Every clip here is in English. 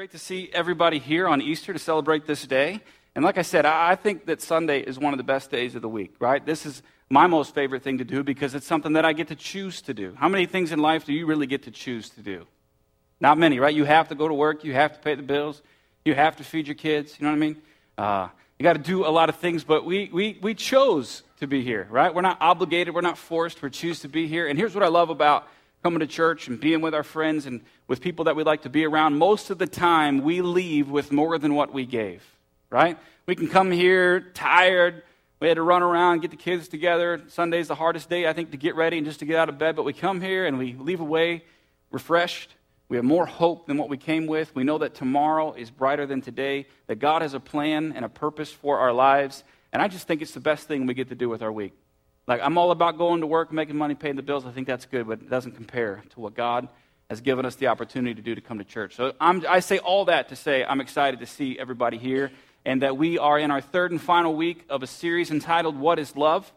great to see everybody here on Easter to celebrate this day. And like I said, I think that Sunday is one of the best days of the week, right? This is my most favorite thing to do because it's something that I get to choose to do. How many things in life do you really get to choose to do? Not many, right? You have to go to work, you have to pay the bills, you have to feed your kids, you know what I mean? Uh, you got to do a lot of things, but we, we, we chose to be here, right? We're not obligated, we're not forced, we choose to be here. And here's what I love about coming to church and being with our friends and with people that we like to be around, most of the time we leave with more than what we gave, right? We can come here tired. We had to run around, get the kids together. Sunday's the hardest day, I think, to get ready and just to get out of bed. But we come here and we leave away refreshed. We have more hope than what we came with. We know that tomorrow is brighter than today, that God has a plan and a purpose for our lives. And I just think it's the best thing we get to do with our week. Like, I'm all about going to work, making money, paying the bills. I think that's good, but it doesn't compare to what God has given us the opportunity to do to come to church. So I'm, i say all that to say I'm excited to see everybody here and that we are in our third and final week of a series entitled What is Love?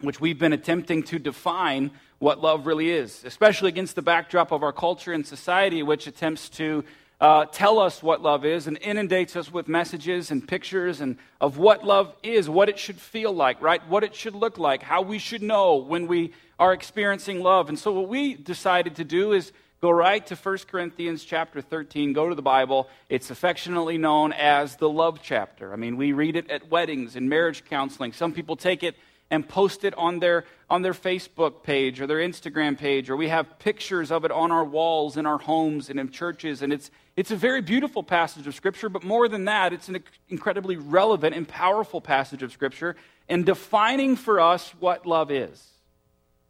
which we've been attempting to define what love really is, especially against the backdrop of our culture and society, which attempts to uh, tell us what love is and inundates us with messages and pictures and of what love is, what it should feel like, right? What it should look like, how we should know when we are experiencing love. And so what we decided to do is go right to 1 Corinthians chapter 13, go to the Bible. It's affectionately known as the love chapter. I mean, we read it at weddings and marriage counseling. Some people take it and post it on their, on their Facebook page or their Instagram page, or we have pictures of it on our walls in our homes and in churches. And it's, it's a very beautiful passage of Scripture, but more than that, it's an incredibly relevant and powerful passage of Scripture in defining for us what love is.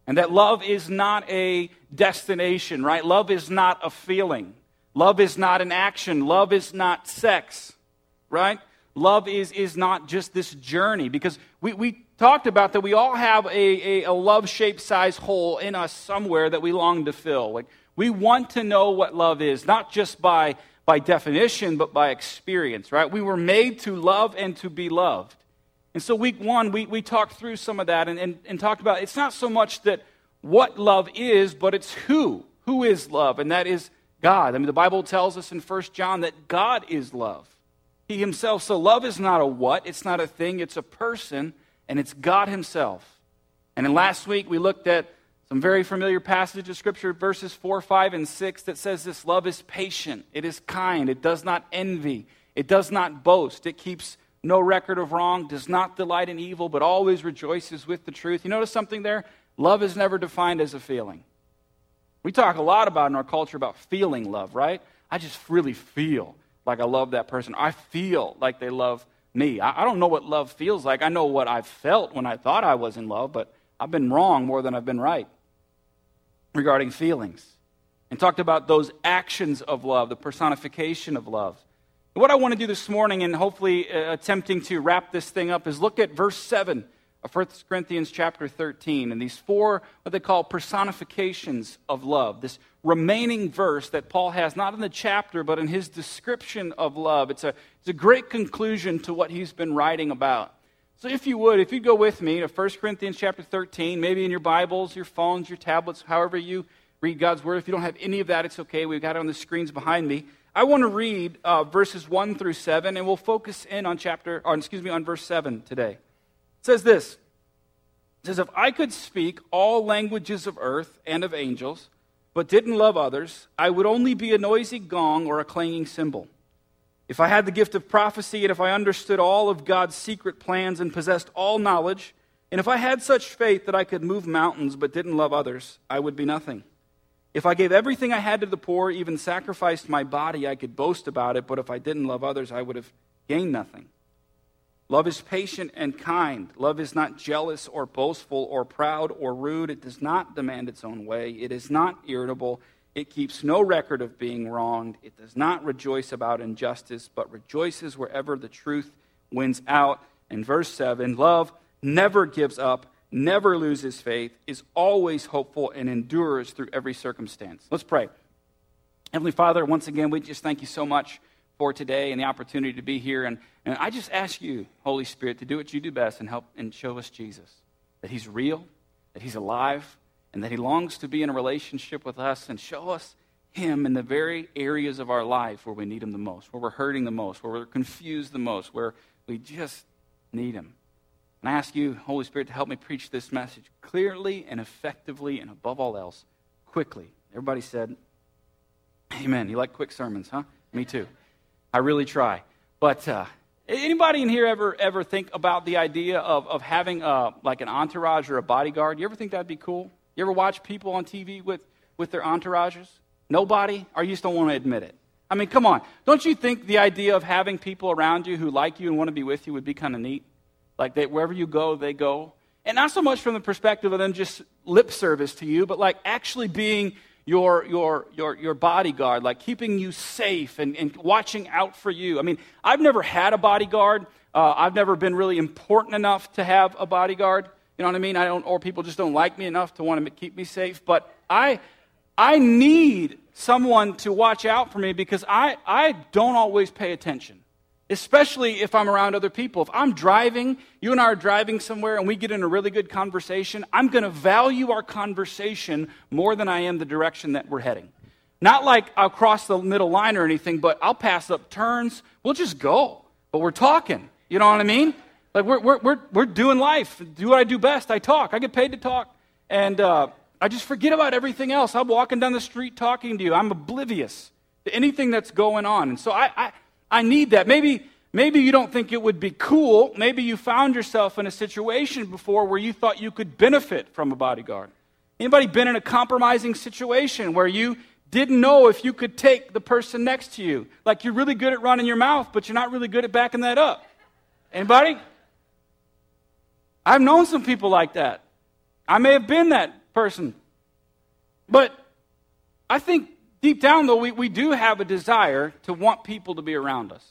And that love is not a destination, right? Love is not a feeling. Love is not an action. Love is not sex, right? Love is, is not just this journey because we, we talked about that we all have a, a, a love shaped size hole in us somewhere that we long to fill. Like, we want to know what love is, not just by, by definition, but by experience, right? We were made to love and to be loved. And so, week one, we, we talked through some of that and, and, and talked about it's not so much that what love is, but it's who. Who is love? And that is God. I mean, the Bible tells us in 1 John that God is love. He himself. So, love is not a what, it's not a thing, it's a person and it's God Himself. And then last week we looked at some very familiar passage of Scripture, verses 4, 5, and 6, that says this love is patient, it is kind, it does not envy, it does not boast, it keeps no record of wrong, does not delight in evil, but always rejoices with the truth. You notice something there? Love is never defined as a feeling. We talk a lot about in our culture about feeling love, right? I just really feel like I love that person. I feel like they love me. I, I don't know what love feels like. I know what I felt when I thought I was in love, but I've been wrong more than I've been right regarding feelings. And talked about those actions of love, the personification of love. And what I want to do this morning, and hopefully uh, attempting to wrap this thing up, is look at verse 7 of 1 Corinthians chapter 13 and these four, what they call personifications of love. This remaining verse that Paul has, not in the chapter, but in his description of love. It's a, it's a great conclusion to what he's been writing about. So, if you would, if you'd go with me to 1 Corinthians chapter 13, maybe in your Bibles, your phones, your tablets, however you read God's Word. If you don't have any of that, it's okay. We've got it on the screens behind me. I want to read uh, verses 1 through 7, and we'll focus in on chapter, or excuse me, on verse 7 today. It says this. It says, If I could speak all languages of earth and of angels, but didn't love others, I would only be a noisy gong or a clanging cymbal. If I had the gift of prophecy, and if I understood all of God's secret plans and possessed all knowledge, and if I had such faith that I could move mountains but didn't love others, I would be nothing. If I gave everything I had to the poor, even sacrificed my body, I could boast about it, but if I didn't love others, I would have gained nothing. Love is patient and kind. Love is not jealous or boastful or proud or rude. It does not demand its own way. It is not irritable. It keeps no record of being wronged. It does not rejoice about injustice, but rejoices wherever the truth wins out. In verse 7, love never gives up, never loses faith, is always hopeful, and endures through every circumstance. Let's pray. Heavenly Father, once again, we just thank you so much for today and the opportunity to be here. And, and I just ask you, Holy Spirit, to do what you do best and help and show us Jesus. That he's real, that he's alive, and that he longs to be in a relationship with us and show us Him in the very areas of our life where we need Him the most, where we're hurting the most, where we're confused the most, where we just need Him. And I ask you, Holy Spirit, to help me preach this message clearly and effectively, and above all else, quickly. Everybody said, Amen. You like quick sermons, huh? Me too. I really try. But uh, anybody in here ever ever think about the idea of, of having a, uh, like an entourage or a bodyguard? You ever think that'd be cool? You ever watch people on TV with, with their entourages? Nobody? Or you just don't want to admit it? I mean, come on. Don't you think the idea of having people around you who like you and want to be with you would be kind of neat? Like they, wherever you go, they go. And not so much from the perspective of them just lip service to you, but like actually being your, your, your, your bodyguard, like keeping you safe and, and watching out for you. I mean, I've never had a bodyguard. Uh, I've never been really important enough to have a bodyguard. You know what I mean? I don't, or people just don't like me enough to want to keep me safe. But I, I need someone to watch out for me because I, I don't always pay attention, especially if I'm around other people. If I'm driving, you and I are driving somewhere and we get in a really good conversation, I'm going to value our conversation more than I am the direction that we're heading. Not like I'll cross the middle line or anything, but I'll pass up turns. We'll just go. But we're talking. You know what I mean? Like, we're, we're, we're, we're doing life. Do what I do best. I talk. I get paid to talk. And uh, I just forget about everything else. I'm walking down the street talking to you. I'm oblivious to anything that's going on. And so I, I, I need that. Maybe, maybe you don't think it would be cool. Maybe you found yourself in a situation before where you thought you could benefit from a bodyguard. Anybody been in a compromising situation where you didn't know if you could take the person next to you? Like you're really good at running your mouth, but you're not really good at backing that up. Anybody? I've known some people like that. I may have been that person. But I think deep down, though, we, we do have a desire to want people to be around us,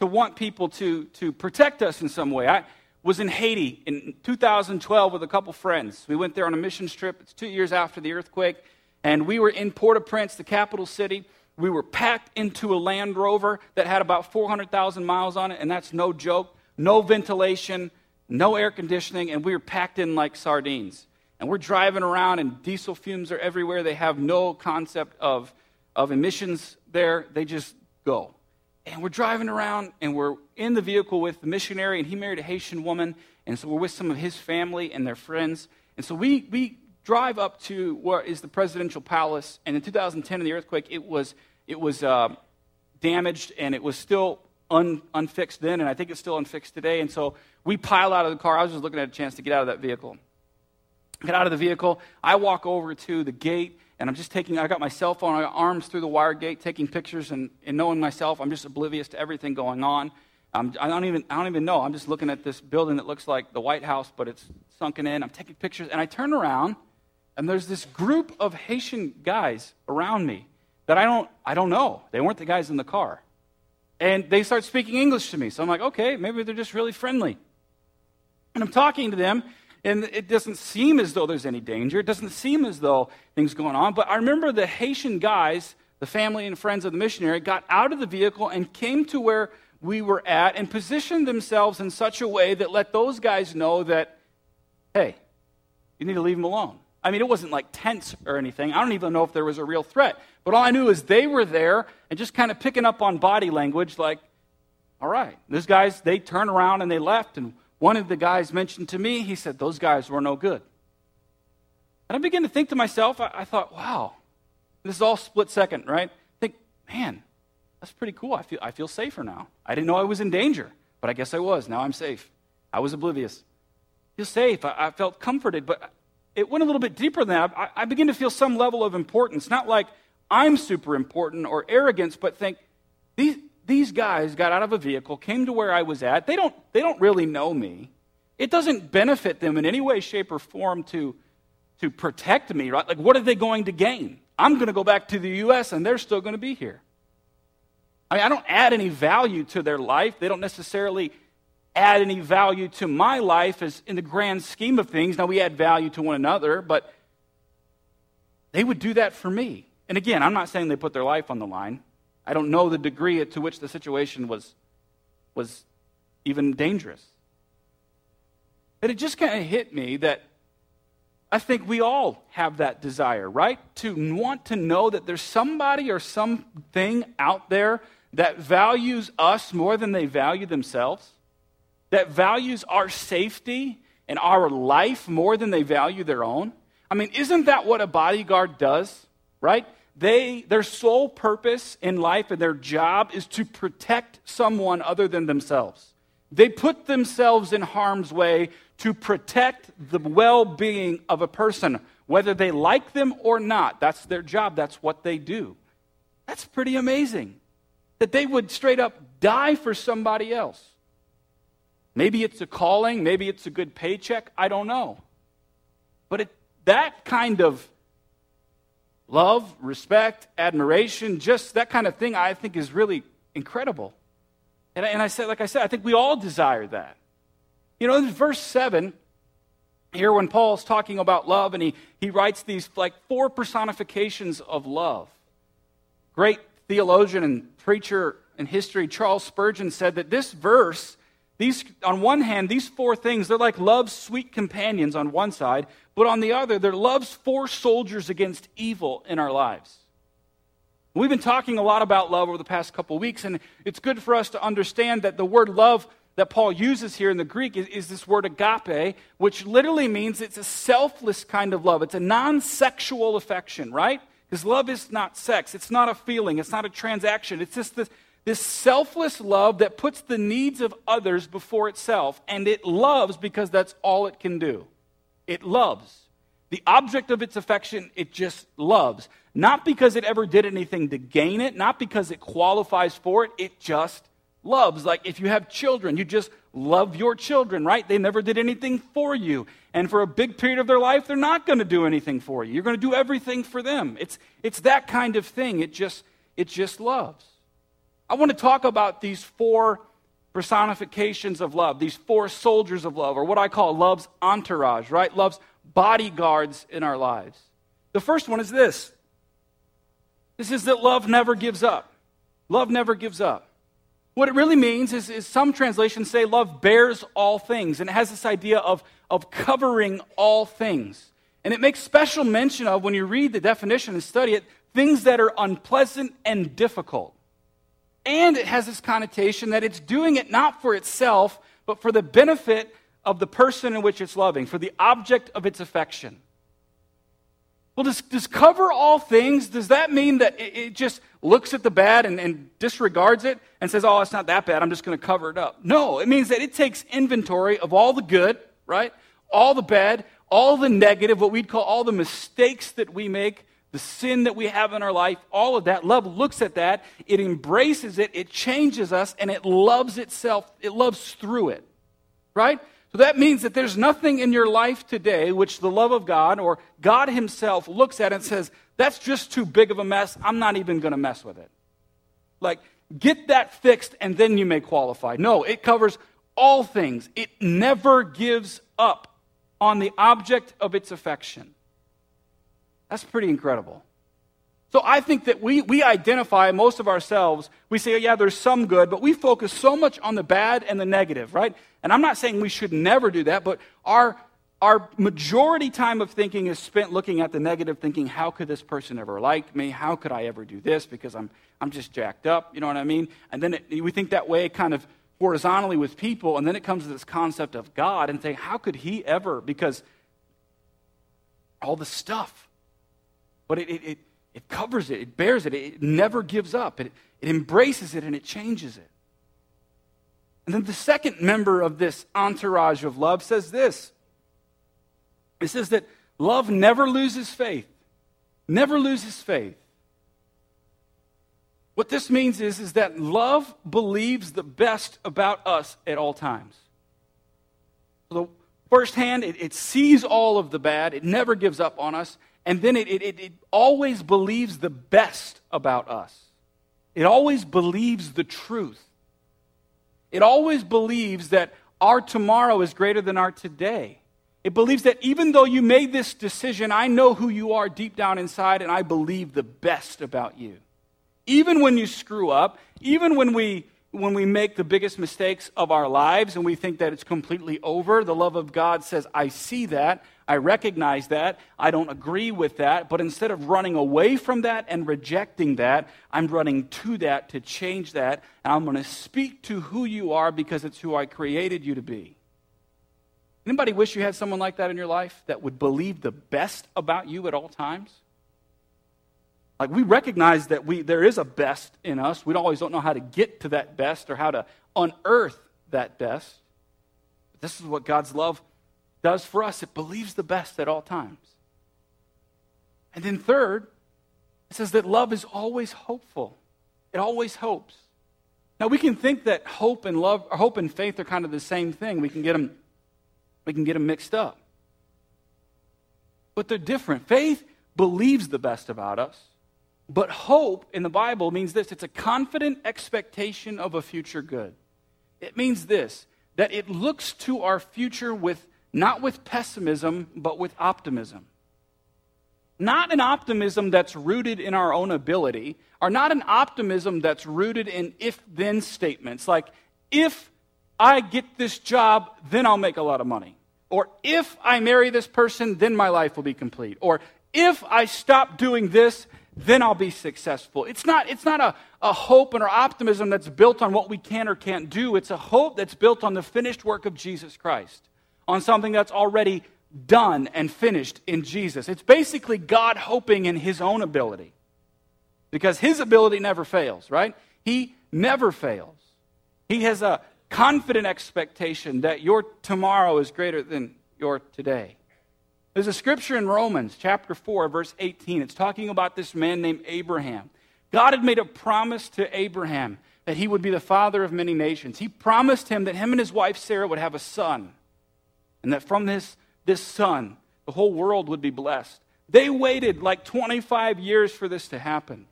to want people to, to protect us in some way. I was in Haiti in 2012 with a couple friends. We went there on a mission trip. It's two years after the earthquake. And we were in Port au Prince, the capital city. We were packed into a Land Rover that had about 400,000 miles on it, and that's no joke. No ventilation, no air conditioning, and we were packed in like sardines. And we're driving around, and diesel fumes are everywhere. They have no concept of, of emissions there, they just go. And we're driving around, and we're in the vehicle with the missionary, and he married a Haitian woman, and so we're with some of his family and their friends. And so we, we drive up to what is the presidential palace, and in 2010, in the earthquake, it was, it was uh, damaged, and it was still un, unfixed then, and I think it's still unfixed today. And so we pile out of the car. I was just looking at a chance to get out of that vehicle. Get out of the vehicle. I walk over to the gate, and I'm just taking, I got my cell phone, I got arms through the wire gate, taking pictures, and, and knowing myself, I'm just oblivious to everything going on. Um, I, don't even, I don't even know. I'm just looking at this building that looks like the White House, but it's sunken in. I'm taking pictures, and I turn around, and there's this group of Haitian guys around me that I don't, I don't know. They weren't the guys in the car. And they start speaking English to me. So I'm like, okay, maybe they're just really friendly. And I'm talking to them, and it doesn't seem as though there's any danger. It doesn't seem as though things going on. But I remember the Haitian guys, the family and friends of the missionary, got out of the vehicle and came to where we were at and positioned themselves in such a way that let those guys know that, hey, you need to leave them alone. I mean, it wasn't like tense or anything. I don't even know if there was a real threat. But all I knew is they were there and just kind of picking up on body language like, all right, those guys, they turned around and they left. And one of the guys mentioned to me, he said, those guys were no good. And I began to think to myself, I, I thought, wow, this is all split second, right? I think, man, that's pretty cool. I feel, I feel safer now. I didn't know I was in danger, but I guess I was. Now I'm safe. I was oblivious. I feel safe. I, I felt comforted, but it went a little bit deeper than that. I, I begin to feel some level of importance, not like I'm super important or arrogance, but think these, these guys got out of a vehicle, came to where I was at. They don't, they don't really know me. It doesn't benefit them in any way, shape, or form to, to protect me, right? Like, what are they going to gain? I'm going to go back to the U.S., and they're still going to be here. I mean, I don't add any value to their life. They don't necessarily add any value to my life as in the grand scheme of things. Now we add value to one another, but they would do that for me. And again, I'm not saying they put their life on the line. I don't know the degree to which the situation was, was even dangerous. But it just kind of hit me that I think we all have that desire, right? To want to know that there's somebody or something out there that values us more than they value themselves, that values our safety and our life more than they value their own. I mean, isn't that what a bodyguard does, right? They, their sole purpose in life and their job is to protect someone other than themselves. They put themselves in harm's way to protect the well being of a person, whether they like them or not. That's their job, that's what they do. That's pretty amazing that they would straight up die for somebody else. Maybe it's a calling, maybe it's a good paycheck, I don't know. But it, that kind of love, respect, admiration, just that kind of thing, I think is really incredible. And, and I said, like I said, I think we all desire that. You know, in verse 7, here when Paul's talking about love, and he, he writes these like four personifications of love. Great theologian and preacher in history, Charles Spurgeon, said that this verse, these, on one hand, these four things, they're like love's sweet companions on one side, but on the other, they're love's four soldiers against evil in our lives. We've been talking a lot about love over the past couple weeks, and it's good for us to understand that the word love that Paul uses here in the Greek is, is, this word agape, which literally means it's a selfless kind of love. It's a non sexual affection, right? Because love is not sex, it's not a feeling, it's not a transaction. It's just this, this selfless love that puts the needs of others before itself, and it loves because that's all it can do. It loves. The object of its affection, it just loves. Not because it ever did anything to gain it, not because it qualifies for it, it just loves. Like if you have children, you just love your children, right? They never did anything for you. And for a big period of their life, they're not going to do anything for you. You're going to do everything for them. It's, it's that kind of thing. It just, it just loves. I want to talk about these four personifications of love, these four soldiers of love, or what I call love's entourage, right? Love's bodyguards in our lives. The first one is this this is that love never gives up. Love never gives up. What it really means is, is, some translations say love bears all things, and it has this idea of, of covering all things. And it makes special mention of, when you read the definition and study it, things that are unpleasant and difficult. And it has this connotation that it's doing it not for itself, but for the benefit of the person in which it's loving, for the object of its affection. Well, does, does cover all things, does that mean that it, it just looks at the bad and, and, disregards it and says, oh, it's not that bad, I'm just going to cover it up? No, it means that it takes inventory of all the good, right? All the bad, all the negative, what we'd call all the mistakes that we make, the sin that we have in our life, all of that. Love looks at that, it embraces it, it changes us, and it loves itself, it loves through it, right? So that means that there's nothing in your life today which the love of God or God Himself looks at and says, that's just too big of a mess. I'm not even going to mess with it. Like, get that fixed and then you may qualify. No, it covers all things. It never gives up on the object of its affection. That's pretty incredible. So I think that we, we identify most of ourselves, we say, oh, yeah, there's some good, but we focus so much on the bad and the negative, right? And I'm not saying we should never do that, but our, our majority time of thinking is spent looking at the negative, thinking, how could this person ever like me? How could I ever do this? Because I'm, I'm just jacked up, you know what I mean? And then it, we think that way kind of horizontally with people, and then it comes to this concept of God and saying, how could he ever? Because all the stuff. But it, it, it it covers it, it bears it, it never gives up, it, it embraces it, and it changes it. And then the second member of this entourage of love says this it says that love never loses faith. Never loses faith. What this means is, is that love believes the best about us at all times. So, firsthand, it, it sees all of the bad, it never gives up on us, and then it, it, it always believes the best about us. It always believes the truth. It always believes that our tomorrow is greater than our today. It believes that even though you made this decision, I know who you are deep down inside, and I believe the best about you. Even when you screw up, even when we, when we make the biggest mistakes of our lives and we think that it's completely over, the love of God says, I see that. I recognize that. I don't agree with that. But instead of running away from that and rejecting that, I'm running to that to change that. And I'm going to speak to who you are because it's who I created you to be. Anybody wish you had someone like that in your life that would believe the best about you at all times? Like we recognize that we there is a best in us. We always don't know how to get to that best or how to unearth that best. But this is what God's love does for us. It believes the best at all times. And then third, it says that love is always hopeful. It always hopes. Now we can think that hope and love or hope and faith are kind of the same thing. We can get them we can get them mixed up. But they're different. Faith believes the best about us. But hope in the Bible means this it's a confident expectation of a future good. It means this that it looks to our future with not with pessimism, but with optimism. Not an optimism that's rooted in our own ability, or not an optimism that's rooted in if then statements like, if I get this job, then I'll make a lot of money. Or if I marry this person, then my life will be complete. Or if I stop doing this, then I'll be successful. It's not, it's not a, a hope and or optimism that's built on what we can or can't do. It's a hope that's built on the finished work of Jesus Christ, on something that's already done and finished in Jesus. It's basically God hoping in his own ability. Because his ability never fails, right? He never fails. He has a confident expectation that your tomorrow is greater than your today. There's a scripture in Romans chapter 4, verse 18. It's talking about this man named Abraham. God had made a promise to Abraham that he would be the father of many nations. He promised him that him and his wife Sarah would have a son, and that from this, this son, the whole world would be blessed. They waited like 25 years for this to happen.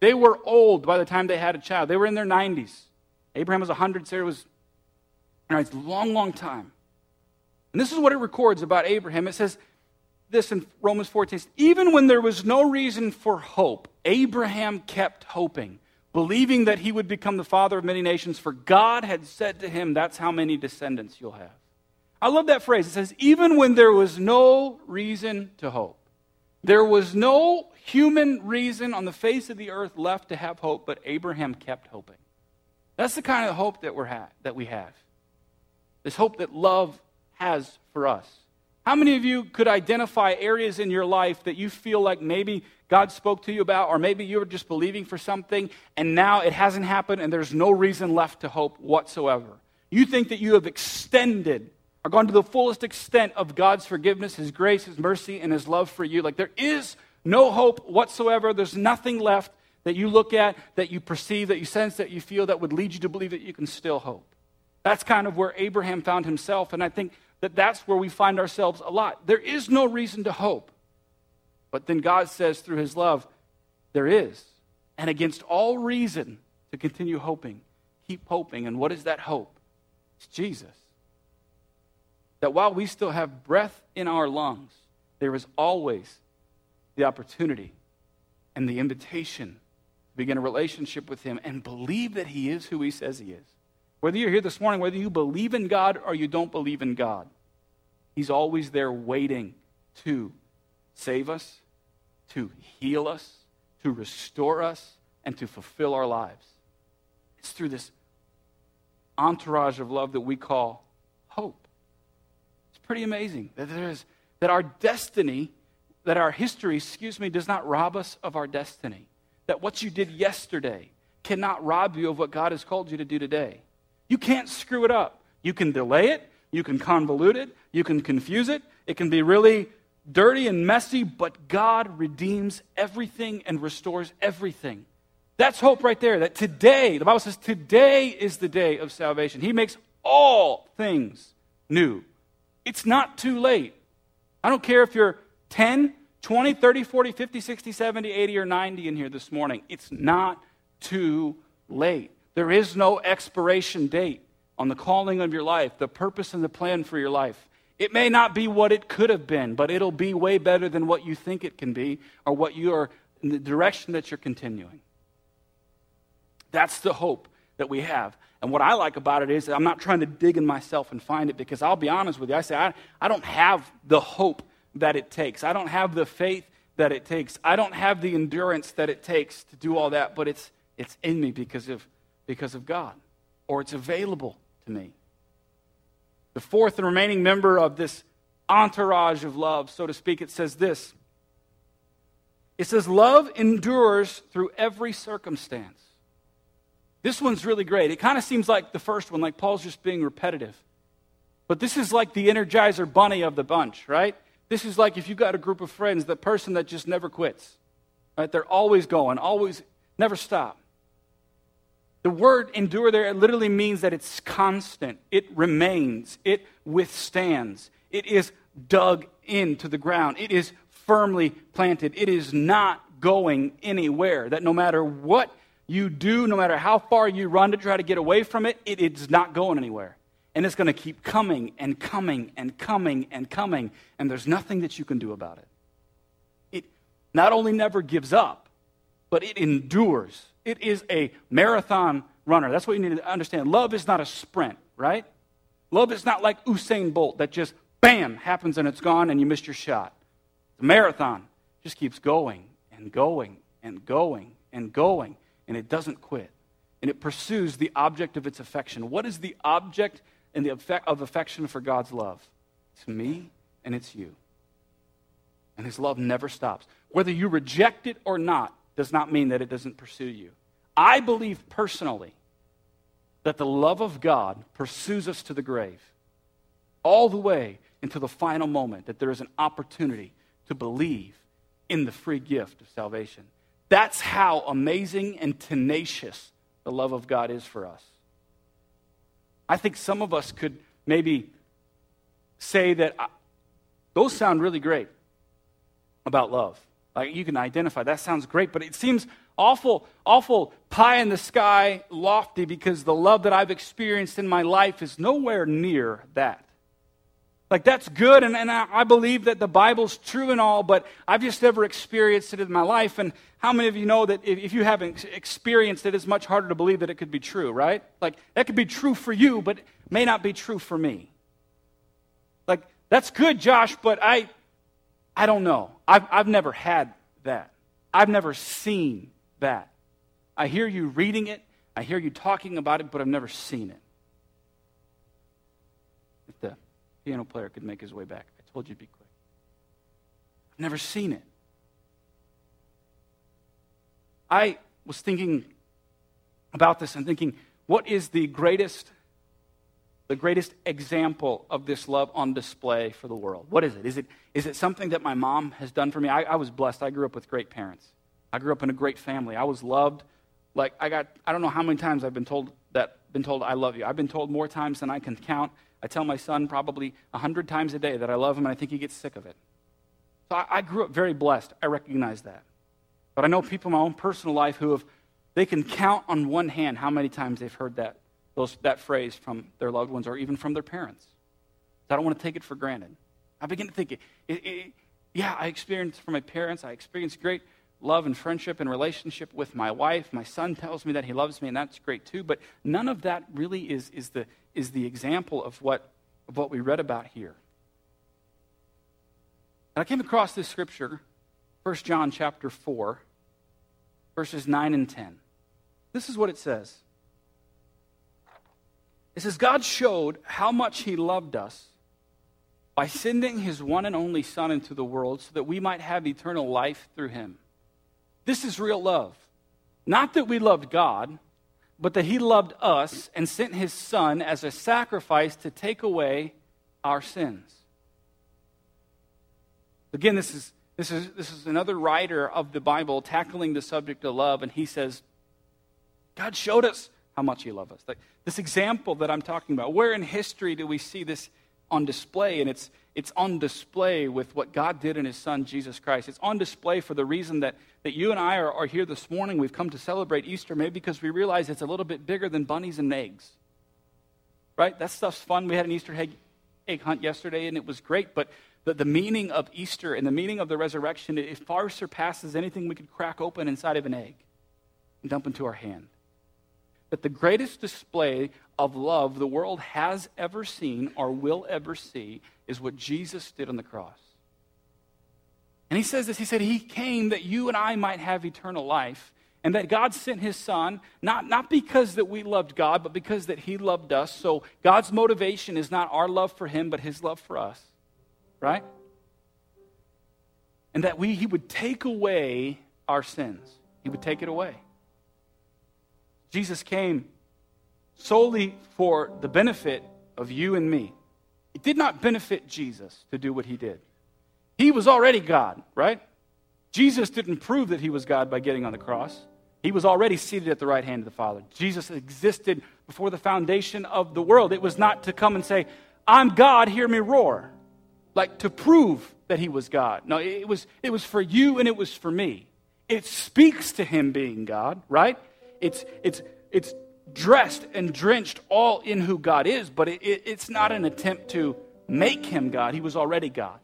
They were old by the time they had a child. They were in their 90s. Abraham was 100, Sarah was, you know, it's a long, long time. And this is what it records about Abraham. It says, this in Romans 14. Even when there was no reason for hope, Abraham kept hoping, believing that he would become the father of many nations, for God had said to him, That's how many descendants you'll have. I love that phrase. It says, Even when there was no reason to hope, there was no human reason on the face of the earth left to have hope, but Abraham kept hoping. That's the kind of hope that, we're ha- that we have. This hope that love has for us. How many of you could identify areas in your life that you feel like maybe God spoke to you about, or maybe you were just believing for something and now it hasn't happened and there's no reason left to hope whatsoever? You think that you have extended or gone to the fullest extent of God's forgiveness, His grace, His mercy, and His love for you. Like there is no hope whatsoever. There's nothing left that you look at, that you perceive, that you sense, that you feel that would lead you to believe that you can still hope. That's kind of where Abraham found himself. And I think that that's where we find ourselves a lot. There is no reason to hope. But then God says through his love, there is. And against all reason to continue hoping, keep hoping. And what is that hope? It's Jesus. That while we still have breath in our lungs, there is always the opportunity and the invitation to begin a relationship with him and believe that he is who he says he is. Whether you're here this morning, whether you believe in God or you don't believe in God, He's always there waiting to save us, to heal us, to restore us, and to fulfill our lives. It's through this entourage of love that we call hope. It's pretty amazing that there is that our destiny, that our history, excuse me, does not rob us of our destiny. That what you did yesterday cannot rob you of what God has called you to do today. You can't screw it up. You can delay it, you can convolute it, you can confuse it, it can be really dirty and messy, but God redeems everything and restores everything. That's hope right there. That today, the Bible says, today is the day of salvation. He makes all things new. It's not too late. I don't care if you're 10, 20, 30, 40, 50, 60, 70, 80, or 90 in here this morning. It's not too late. There is no expiration date on the calling of your life, the purpose and the plan for your life. It may not be what it could have been, but it'll be way better than what you think it can be or what you are in the direction that you're continuing. That's the hope that we have. And what I like about it is I'm not trying to dig in myself and find it because I'll be honest with you. I say, I, I don't have the hope that it takes. I don't have the faith that it takes. I don't have the endurance that it takes to do all that, but it's, it's in me because of, because of God, or it's available to me. The fourth and remaining member of this entourage of love, so to speak, it says this it says, Love endures through every circumstance. This one's really great. It kind of seems like the first one, like Paul's just being repetitive. But this is like the energizer bunny of the bunch, right? This is like if you've got a group of friends, the person that just never quits, right? They're always going, always, never stop. The word endure there literally means that it's constant, it remains, it withstands, it is dug into the ground, it is firmly planted. It is not going anywhere. That no matter what you do, no matter how far you run to try to get away from it, it is not going anywhere. And it's going to keep coming and coming and coming and coming, and there's nothing that you can do about it. It not only never gives up, but it endures. It is a marathon runner. That's what you need to understand. Love is not a sprint, right? Love is not like Usain Bolt that just bam happens and it's gone and you missed your shot. The marathon just keeps going and going and going and going, and it doesn't quit. And it pursues the object of its affection. What is the object and the effect of affection for God's love? It's me and it's you. And his love never stops. Whether you reject it or not does not mean that it doesn't pursue you. I believe personally that the love of God pursues us to the grave, all the way until the final moment, that there is an opportunity to believe in the free gift of salvation. That's how amazing and tenacious the love of God is for us. I think some of us could maybe say that uh, those sound really great about love. Like you can identify, that sounds great, but it seems awful, awful pie in the sky, lofty, because the love that I've experienced in my life is nowhere near that. Like, that's good, and, and I, believe that the Bible's true and all, but I've just never experienced it in my life. And how many of you know that if, if you haven't experienced it, it's much harder to believe that it could be true, right? Like, that could be true for you, but may not be true for me. Like, that's good, Josh, but I, I don't know. I've, I've never had that. I've never seen that. I hear you reading it, I hear you talking about it, but I've never seen it. If the piano player could make his way back. I told you to be quick. I've never seen it. I was thinking about this and thinking, what is the greatest the greatest example of this love on display for the world? What is it? Is it, is it something that my mom has done for me? I, I was blessed. I grew up with great parents. I grew up in a great family. I was loved. Like I got, I don't know how many times I've been told that, been told I love you. I've been told more times than I can count. I tell my son probably a hundred times a day that I love him, and I think he gets sick of it. So I, I grew up very blessed. I recognize that. But I know people in my own personal life who have, they can count on one hand how many times they've heard that, those, that phrase from their loved ones or even from their parents. So I don't want to take it for granted. I begin to think, it, it, it, yeah, I experienced from my parents, I experienced great love and friendship and relationship with my wife. My son tells me that he loves me, and that's great too. But none of that really is, is, the, is the example of what, of what we read about here. And I came across this scripture, 1 John chapter 4, verses 9 and 10. This is what it says. It says, God showed how much he loved us by sending his one and only Son into the world so that we might have eternal life through him. This is real love. Not that we loved God, but that He loved us and sent His Son as a sacrifice to take away our sins. Again, this is, this is, this is another writer of the Bible tackling the subject of love, and he says, God showed us how much He loved us. Like, this example that I'm talking about, where in history do we see this on display? And it's, it's on display with what God did in His Son, Jesus Christ. It's on display for the reason that, that you and I are, are here this morning. We've come to celebrate Easter, maybe because we realize it's a little bit bigger than bunnies and eggs. Right? That stuff's fun. We had an Easter egg, egg hunt yesterday, and it was great. But the, the meaning of Easter and the meaning of the resurrection, it far surpasses anything we could crack open inside of an egg and dump into our hand that the greatest display of love the world has ever seen or will ever see is what Jesus did on the cross. And he says this He said, He came that you and I might have eternal life, and that God sent His Son, not, not because that we loved God, but because that He loved us. So God's motivation is not our love for Him, but His love for us, right? And that we, He would take away our sins, He would take it away. Jesus came solely for the benefit of you and me. It did not benefit Jesus to do what he did. He was already God, right? Jesus didn't prove that he was God by getting on the cross. He was already seated at the right hand of the Father. Jesus existed before the foundation of the world. It was not to come and say, I'm God, hear me roar. Like to prove that he was God. No, it was, it was for you and it was for me. It speaks to him being God, right? It's, it's, it's dressed and drenched all in who God is, but it, it, it's not an attempt to make him God. He was already God.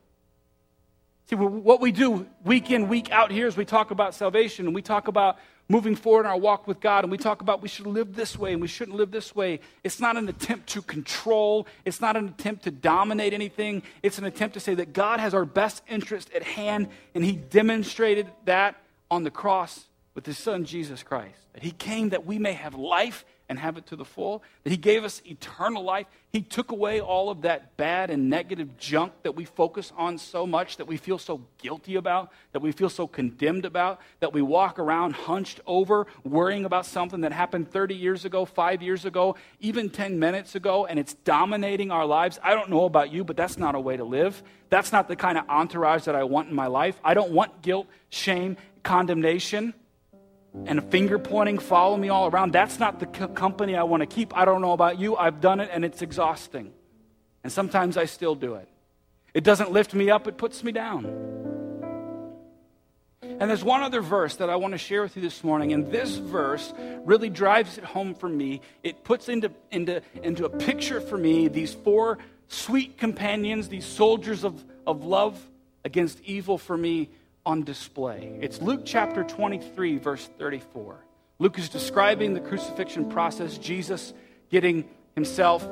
See, what we do week in, week out here is we talk about salvation and we talk about moving forward in our walk with God and we talk about we should live this way and we shouldn't live this way. It's not an attempt to control, it's not an attempt to dominate anything. It's an attempt to say that God has our best interest at hand and He demonstrated that on the cross with His Son, Jesus Christ. That He came that we may have life and have it to the full, that He gave us eternal life. He took away all of that bad and negative junk that we focus on so much, that we feel so guilty about, that we feel so condemned about, that we walk around hunched over, worrying about something that happened 30 years ago, five years ago, even 10 minutes ago, and it's dominating our lives. I don't know about you, but that's not a way to live. That's not the kind of entourage that I want in my life. I don't want guilt, shame, condemnation and finger pointing, follow me all around. That's not the co- company I want to keep. I don't know about you. I've done it and it's exhausting. And sometimes I still do it. It doesn't lift me up, it puts me down. And there's one other verse that I want to share with you this morning, and this verse really drives it home for me. It puts into, into, into a picture for me these four sweet companions, these soldiers of, of love against evil for me on display. It's Luke chapter 23, verse 34. Luke is describing the crucifixion process, Jesus getting himself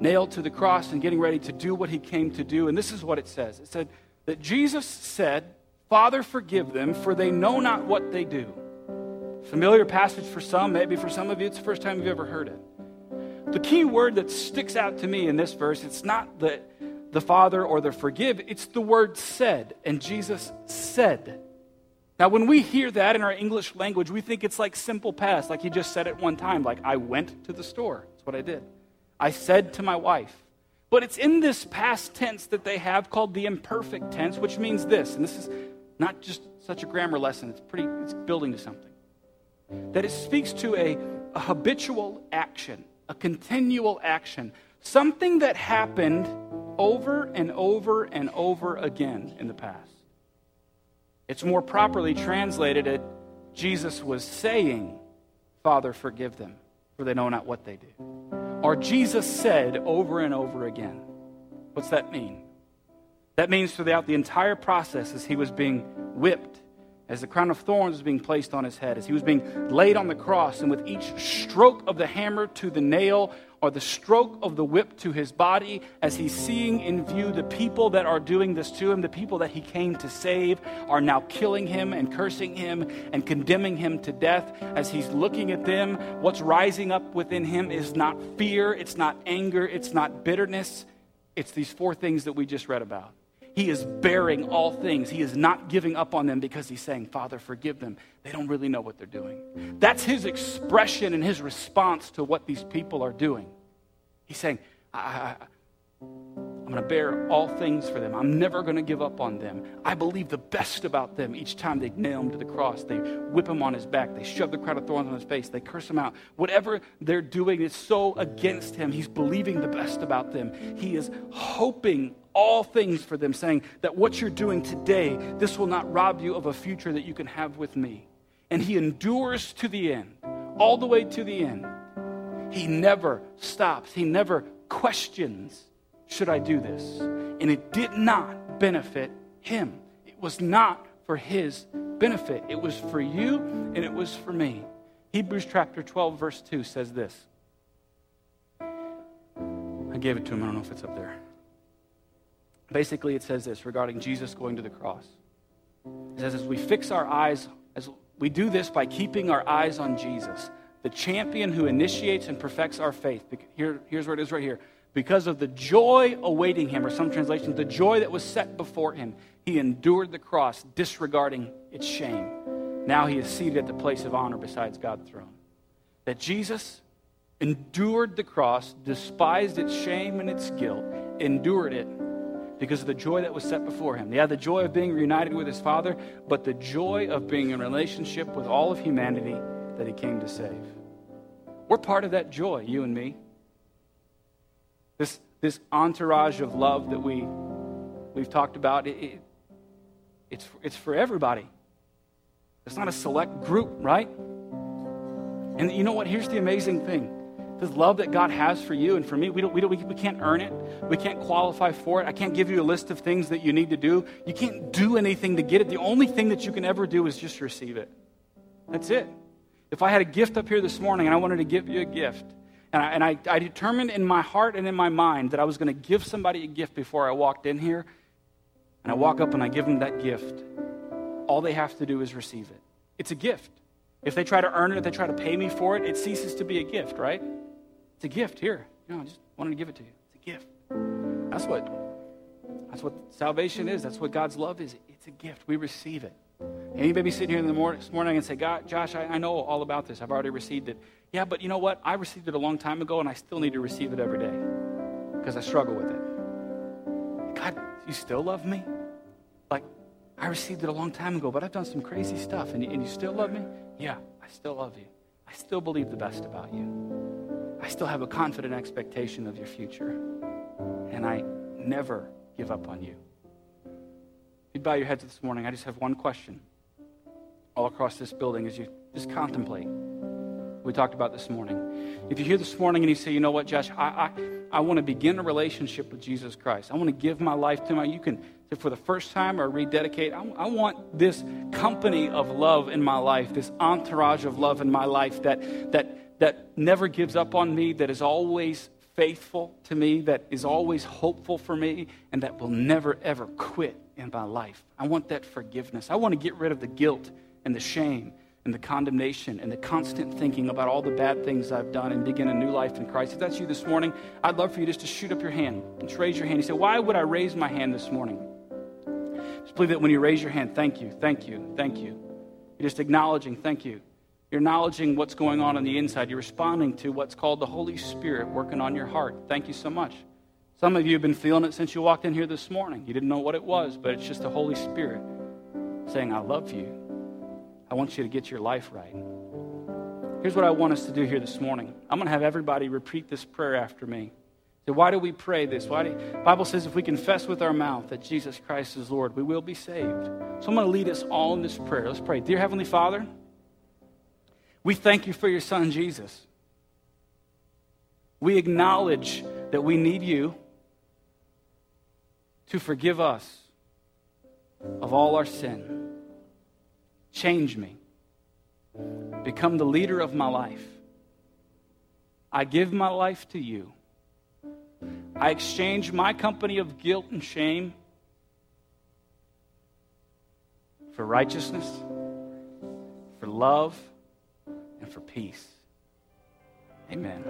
nailed to the cross and getting ready to do what he came to do. And this is what it says it said that Jesus said, Father, forgive them, for they know not what they do. Familiar passage for some, maybe for some of you, it's the first time you've ever heard it. The key word that sticks out to me in this verse, it's not that the Father or the forgive, it's the word said. And Jesus said. Now, when we hear that in our English language, we think it's like simple past, like he just said it one time, like I went to the store. That's what I did. I said to my wife. But it's in this past tense that they have called the imperfect tense, which means this, and this is not just such a grammar lesson, it's pretty it's building to something. That it speaks to a, a habitual action, a continual action, something that happened over and over and over again in the past. It's more properly translated at Jesus was saying, Father, forgive them, for they know not what they do. Or Jesus said over and over again. What's that mean? That means throughout the entire process, as he was being whipped, as the crown of thorns was being placed on his head, as he was being laid on the cross, and with each stroke of the hammer to the nail or the stroke of the whip to his body, as he's seeing in view the people that are doing this to him, the people that he came to save, are now killing him and cursing him and condemning him to death. As he's looking at them, what's rising up within him is not fear, it's not anger, it's not bitterness. It's these four things that we just read about. He is bearing all things. He is not giving up on them because he's saying, Father, forgive them. They don't really know what they're doing. That's his expression and his response to what these people are doing. He's saying, I, am going to bear all things for them. I'm never going to give up on them. I believe the best about them each time they nail him to the cross. They whip him on his back. They shove the crown of thorns on his face. They curse him out. Whatever they're doing is so against him. He's believing the best about them. He is hoping all things for them, saying that what you're doing today, this will not rob you of a future that you can have with me. And he endures to the end, all the way to the end. He never stops, he never questions, should I do this? And it did not benefit him. It was not for his benefit, it was for you and it was for me. Hebrews chapter 12, verse 2 says this. I gave it to him, I don't know if it's up there. Basically, it says this regarding Jesus going to the cross. It says, as we fix our eyes, as we do this by keeping our eyes on Jesus, the champion who initiates and perfects our faith. Here, here's where it is right here. Because of the joy awaiting him, or some translations, the joy that was set before him, he endured the cross, disregarding its shame. Now he is seated at the place of honor beside God's throne. That Jesus endured the cross, despised its shame and its guilt, endured it because of the joy that was set before him. He had the joy of being reunited with his Father, but the joy of being in relationship with all of humanity that he came to save. We're part of that joy, you and me. This, this entourage of love that we, we've talked about, it, it, it's, it's for everybody. It's not a select group, right? And you know what? Here's the amazing thing the love that God has for you and for me, we, don't, we, don't, we can't earn it. We can't qualify for it. I can't give you a list of things that you need to do. You can't do anything to get it. The only thing that you can ever do is just receive it. That's it. If I had a gift up here this morning and I wanted to give you a gift, and I, and I, I determined in my heart and in my mind that I was going to give somebody a gift before I walked in here, and I walk up and I give them that gift, all they have to do is receive it. It's a gift. If they try to earn it, if they try to pay me for it, it ceases to be a gift, right? It's a gift. Here, you know, I just wanted to give it to you. It's a gift. That's what that's what salvation is. That's what God's love is. It's a gift. We receive it. Be sitting here in the morning, this morning and say, God, Josh, I, I know all about this. I've already received it. Yeah, but you know what? I received it a long time ago, and I still need to receive it every day because I struggle with it. God, you still love me? Like, I received it a long time ago, but I've done some crazy stuff, and, and you still love me? Yeah, I still love you. I still believe the best about you. I still have a confident expectation of your future. And I never give up on you. If you bow your heads this morning, I just have one question all across this building as you just contemplate we talked about this morning. If you're here this morning and you say, you know what, Josh, I, I, I want to begin a relationship with Jesus Christ. I want to give my life to him. You can, for the first time or rededicate, I, I want this company of love in my life, this entourage of love in my life that, that, that never gives up on me, that is always faithful to me, that is always hopeful for me, and that will never, ever quit in my life. I want that forgiveness. I want to get rid of the guilt and the shame and the condemnation and the constant thinking about all the bad things I've done and begin a new life in Christ. If that's you this morning, I'd love for you just to shoot up your hand. Just raise your hand. You say, Why would I raise my hand this morning? Just believe that when you raise your hand, thank you, thank you, thank you. You're just acknowledging, thank you. You're acknowledging what's going on on the inside. You're responding to what's called the Holy Spirit working on your heart. Thank you so much. Some of you have been feeling it since you walked in here this morning. You didn't know what it was, but it's just the Holy Spirit saying, I love you. I want you to get your life right. Here's what I want us to do here this morning. I'm going to have everybody repeat this prayer after me. So why do we pray this? Why do, Bible says if we confess with our mouth that Jesus Christ is Lord, we will be saved. So I'm going to lead us all in this prayer. Let's pray. Dear Heavenly Father, we thank you for your Son, Jesus. We acknowledge that we need you to forgive us of all our sin. Change me. Become the leader of my life. I give my life to you. I exchange my company of guilt and shame for righteousness, for love, and for peace. Amen.